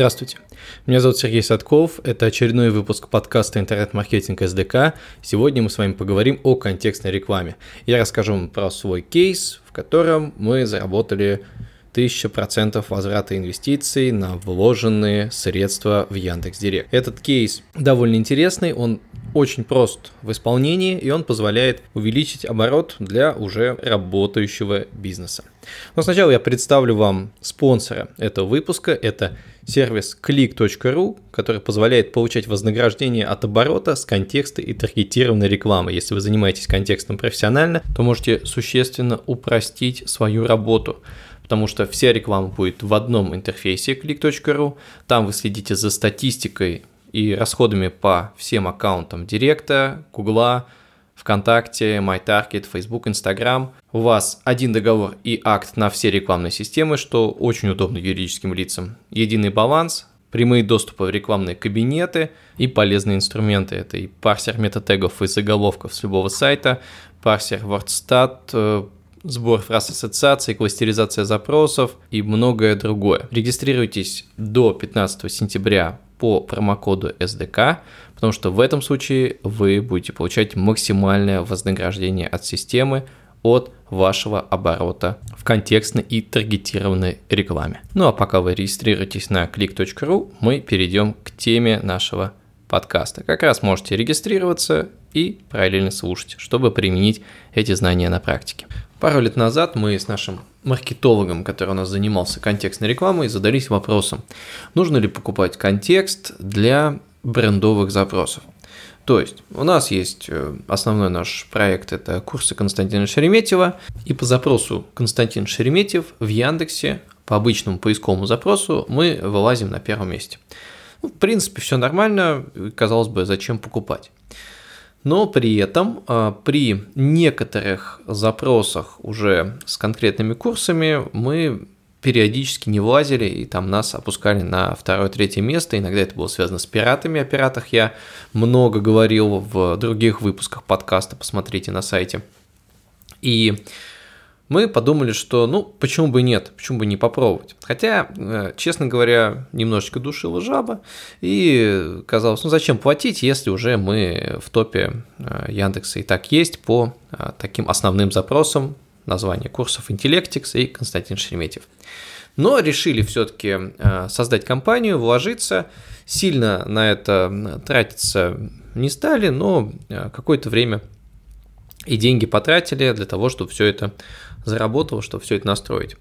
Здравствуйте, меня зовут Сергей Садков, это очередной выпуск подкаста «Интернет-маркетинг СДК». Сегодня мы с вами поговорим о контекстной рекламе. Я расскажу вам про свой кейс, в котором мы заработали 1000% возврата инвестиций на вложенные средства в Яндекс.Директ. Этот кейс довольно интересный, он очень прост в исполнении, и он позволяет увеличить оборот для уже работающего бизнеса. Но сначала я представлю вам спонсора этого выпуска. Это сервис click.ru, который позволяет получать вознаграждение от оборота с контекста и таргетированной рекламы. Если вы занимаетесь контекстом профессионально, то можете существенно упростить свою работу потому что вся реклама будет в одном интерфейсе click.ru, там вы следите за статистикой и расходами по всем аккаунтам Директа, Гугла, ВКонтакте, MyTarget, Facebook, Instagram. У вас один договор и акт на все рекламные системы, что очень удобно юридическим лицам. Единый баланс, прямые доступы в рекламные кабинеты и полезные инструменты. Это и парсер метатегов и заголовков с любого сайта, парсер WordStat, э, сбор фраз ассоциаций, кластеризация запросов и многое другое. Регистрируйтесь до 15 сентября по промокоду SDK, потому что в этом случае вы будете получать максимальное вознаграждение от системы от вашего оборота в контекстной и таргетированной рекламе. Ну а пока вы регистрируетесь на click.ru, мы перейдем к теме нашего подкаста. Как раз можете регистрироваться и параллельно слушать, чтобы применить эти знания на практике. Пару лет назад мы с нашим маркетологом, который у нас занимался контекстной рекламой, задались вопросом, нужно ли покупать контекст для брендовых запросов. То есть у нас есть э, основной наш проект, это курсы Константина Шереметьева, и по запросу Константин Шереметьев в Яндексе по обычному поисковому запросу мы вылазим на первом месте. Ну, в принципе, все нормально, казалось бы, зачем покупать. Но при этом а, при некоторых запросах уже с конкретными курсами мы периодически не влазили, и там нас опускали на второе-третье место. Иногда это было связано с пиратами. О пиратах я много говорил в других выпусках подкаста, посмотрите на сайте. И мы подумали, что ну почему бы нет, почему бы не попробовать. Хотя, э, честно говоря, немножечко душила жаба, и казалось, ну зачем платить, если уже мы в топе э, Яндекса и так есть по э, таким основным запросам название курсов Intellectix и Константин Шереметьев. Но решили все-таки создать компанию, вложиться, сильно на это тратиться не стали, но какое-то время и деньги потратили для того, чтобы все это заработало, чтобы все это настроить.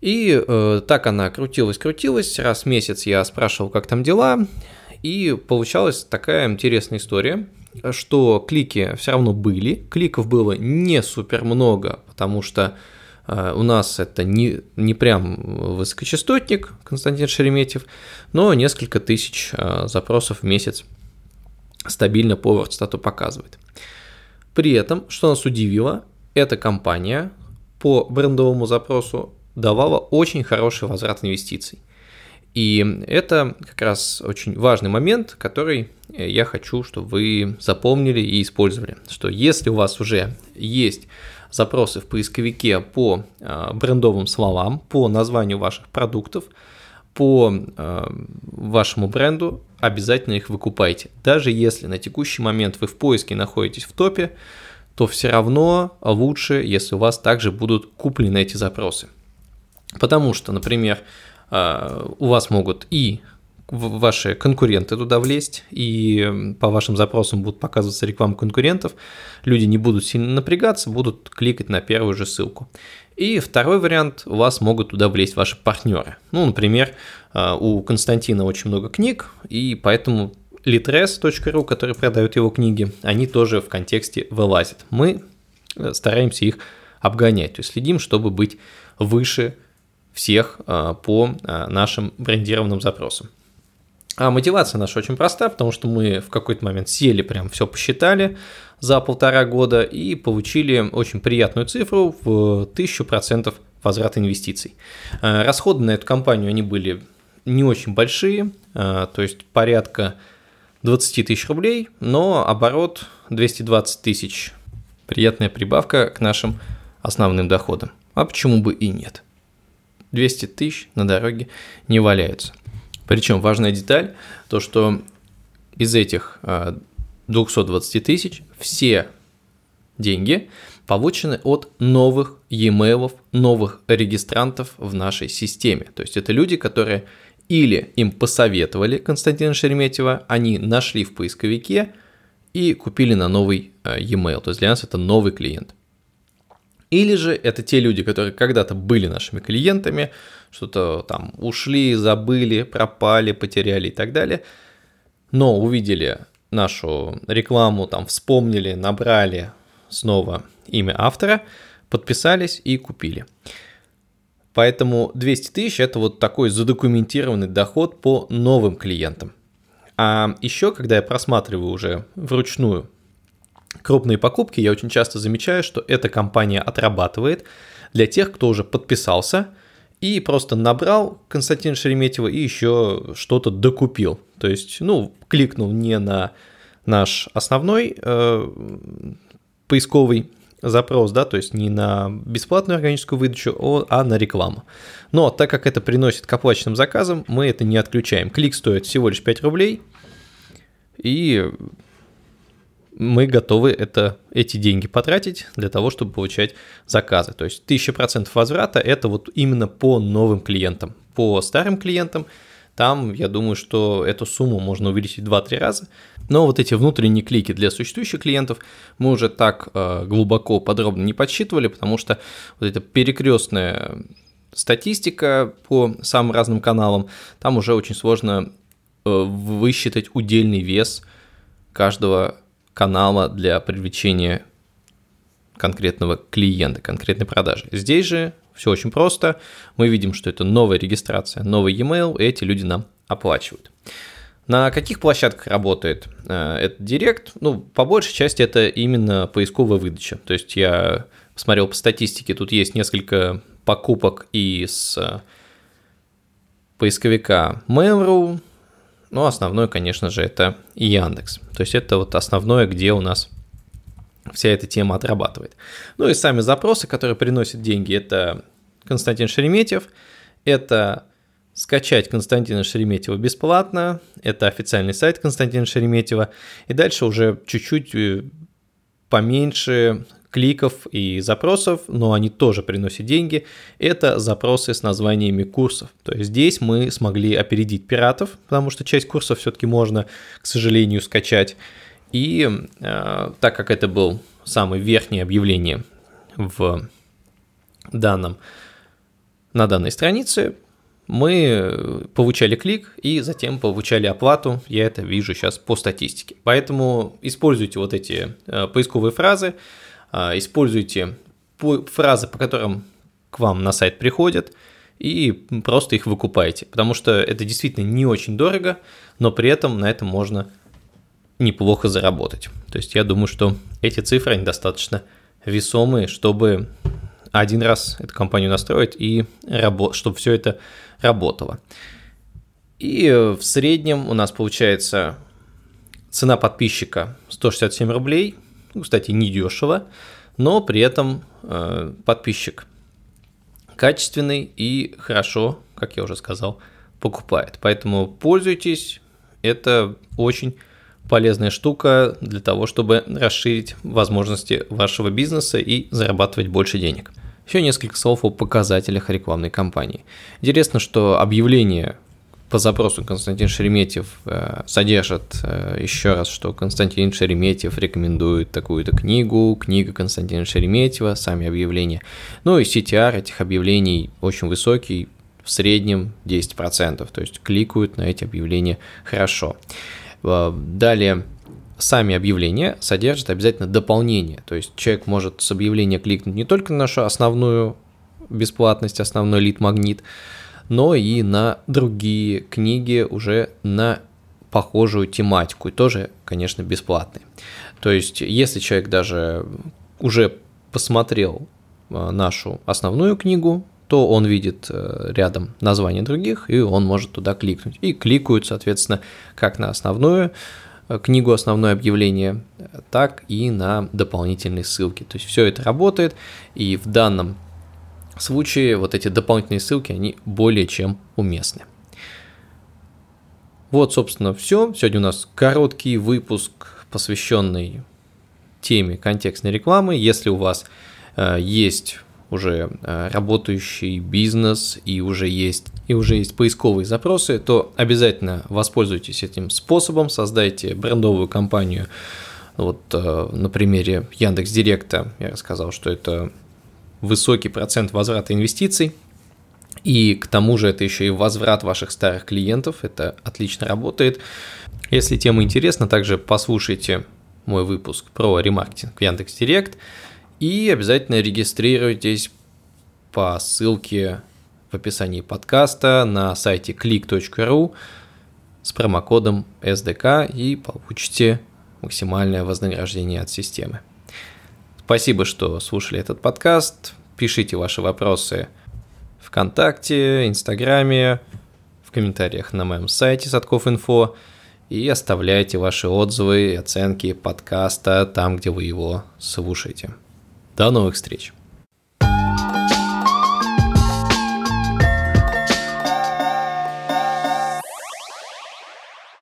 И э, так она крутилась-крутилась, раз в месяц я спрашивал, как там дела, и получалась такая интересная история, что клики все равно были, кликов было не супер много, потому что э, у нас это не, не прям высокочастотник Константин Шереметьев, но несколько тысяч э, запросов в месяц стабильно по WordStat показывает. При этом, что нас удивило, эта компания по брендовому запросу давала очень хороший возврат инвестиций. И это как раз очень важный момент, который я хочу, чтобы вы запомнили и использовали. Что если у вас уже есть запросы в поисковике по а, брендовым словам, по названию ваших продуктов, по э, вашему бренду, обязательно их выкупайте. Даже если на текущий момент вы в поиске находитесь в топе, то все равно лучше, если у вас также будут куплены эти запросы. Потому что, например, э, у вас могут и ваши конкуренты туда влезть, и по вашим запросам будут показываться реклама конкурентов, люди не будут сильно напрягаться, будут кликать на первую же ссылку. И второй вариант, у вас могут туда влезть ваши партнеры. Ну, например, э, у Константина очень много книг, и поэтому litres.ru, который продает его книги, они тоже в контексте вылазят. Мы э, стараемся их обгонять, то есть следим, чтобы быть выше всех э, по э, нашим брендированным запросам. А мотивация наша очень проста, потому что мы в какой-то момент сели, прям все посчитали за полтора года и получили очень приятную цифру в 1000% возврат инвестиций. Расходы на эту компанию, они были не очень большие, то есть порядка 20 тысяч рублей, но оборот 220 тысяч. Приятная прибавка к нашим основным доходам. А почему бы и нет? 200 тысяч на дороге не валяются. Причем важная деталь, то что из этих 220 а, тысяч все деньги получены от новых e-mail, новых регистрантов в нашей системе. То есть это люди, которые или им посоветовали Константина Шереметьева, они нашли в поисковике и купили на новый а, e-mail. То есть для нас это новый клиент. Или же это те люди, которые когда-то были нашими клиентами, что-то там ушли, забыли, пропали, потеряли и так далее, но увидели нашу рекламу, там вспомнили, набрали снова имя автора, подписались и купили. Поэтому 200 тысяч это вот такой задокументированный доход по новым клиентам. А еще, когда я просматриваю уже вручную крупные покупки, я очень часто замечаю, что эта компания отрабатывает для тех, кто уже подписался и просто набрал Константина Шереметьева и еще что-то докупил. То есть, ну, кликнул не на наш основной э, поисковый запрос, да, то есть не на бесплатную органическую выдачу, а на рекламу. Но так как это приносит к оплаченным заказам, мы это не отключаем. Клик стоит всего лишь 5 рублей, и мы готовы это, эти деньги потратить для того, чтобы получать заказы. То есть 1000% возврата – это вот именно по новым клиентам. По старым клиентам там, я думаю, что эту сумму можно увеличить 2-3 раза. Но вот эти внутренние клики для существующих клиентов мы уже так э, глубоко, подробно не подсчитывали, потому что вот эта перекрестная статистика по самым разным каналам, там уже очень сложно э, высчитать удельный вес каждого канала для привлечения конкретного клиента, конкретной продажи. Здесь же все очень просто. Мы видим, что это новая регистрация, новый e-mail, и эти люди нам оплачивают. На каких площадках работает э, этот директ? Ну, по большей части это именно поисковая выдача. То есть я посмотрел по статистике, тут есть несколько покупок из э, поисковика Mail.ru, но основной, конечно же, это Яндекс. То есть это вот основное, где у нас вся эта тема отрабатывает. Ну и сами запросы, которые приносят деньги, это Константин Шереметьев, это скачать Константина Шереметьева бесплатно, это официальный сайт Константина Шереметьева, и дальше уже чуть-чуть э, поменьше кликов и запросов, но они тоже приносят деньги, это запросы с названиями курсов. То есть здесь мы смогли опередить пиратов, потому что часть курсов все-таки можно, к сожалению, скачать. И э, так как это был самое верхнее объявление в данном, на данной странице, мы получали клик и затем получали оплату. Я это вижу сейчас по статистике. Поэтому используйте вот эти э, поисковые фразы, а, используйте фразы, по которым к вам на сайт приходят, и просто их выкупайте, потому что это действительно не очень дорого, но при этом на этом можно неплохо заработать. То есть я думаю, что эти цифры они достаточно весомые, чтобы один раз эту компанию настроить и рабо- чтобы все это работало. И в среднем у нас получается цена подписчика 167 рублей – ну, кстати, недешево, но при этом э, подписчик качественный и хорошо, как я уже сказал, покупает. Поэтому пользуйтесь, это очень полезная штука для того, чтобы расширить возможности вашего бизнеса и зарабатывать больше денег. Еще несколько слов о показателях рекламной кампании. Интересно, что объявление по запросу Константин Шереметьев э, содержит э, еще раз, что Константин Шереметьев рекомендует такую-то книгу, книга Константина Шереметьева, сами объявления. Ну и CTR этих объявлений очень высокий, в среднем 10%, то есть кликают на эти объявления хорошо. Э, далее, сами объявления содержат обязательно дополнение, то есть человек может с объявления кликнуть не только на нашу основную бесплатность, основной лид-магнит, но и на другие книги уже на похожую тематику, и тоже, конечно, бесплатные. То есть, если человек даже уже посмотрел э, нашу основную книгу, то он видит э, рядом название других, и он может туда кликнуть. И кликают, соответственно, как на основную э, книгу, основное объявление, так и на дополнительные ссылки. То есть все это работает, и в данном случае вот эти дополнительные ссылки, они более чем уместны. Вот, собственно, все. Сегодня у нас короткий выпуск, посвященный теме контекстной рекламы. Если у вас э, есть уже э, работающий бизнес и уже есть и уже есть поисковые запросы, то обязательно воспользуйтесь этим способом, создайте брендовую компанию. Вот э, на примере Яндекс Директа я рассказал, что это высокий процент возврата инвестиций, и к тому же это еще и возврат ваших старых клиентов, это отлично работает. Если тема интересна, также послушайте мой выпуск про ремаркетинг в Яндекс Директ и обязательно регистрируйтесь по ссылке в описании подкаста на сайте click.ru с промокодом SDK и получите максимальное вознаграждение от системы. Спасибо, что слушали этот подкаст. Пишите ваши вопросы ВКонтакте, Инстаграме, в комментариях на моем сайте Садков.Инфо и оставляйте ваши отзывы и оценки подкаста там, где вы его слушаете. До новых встреч!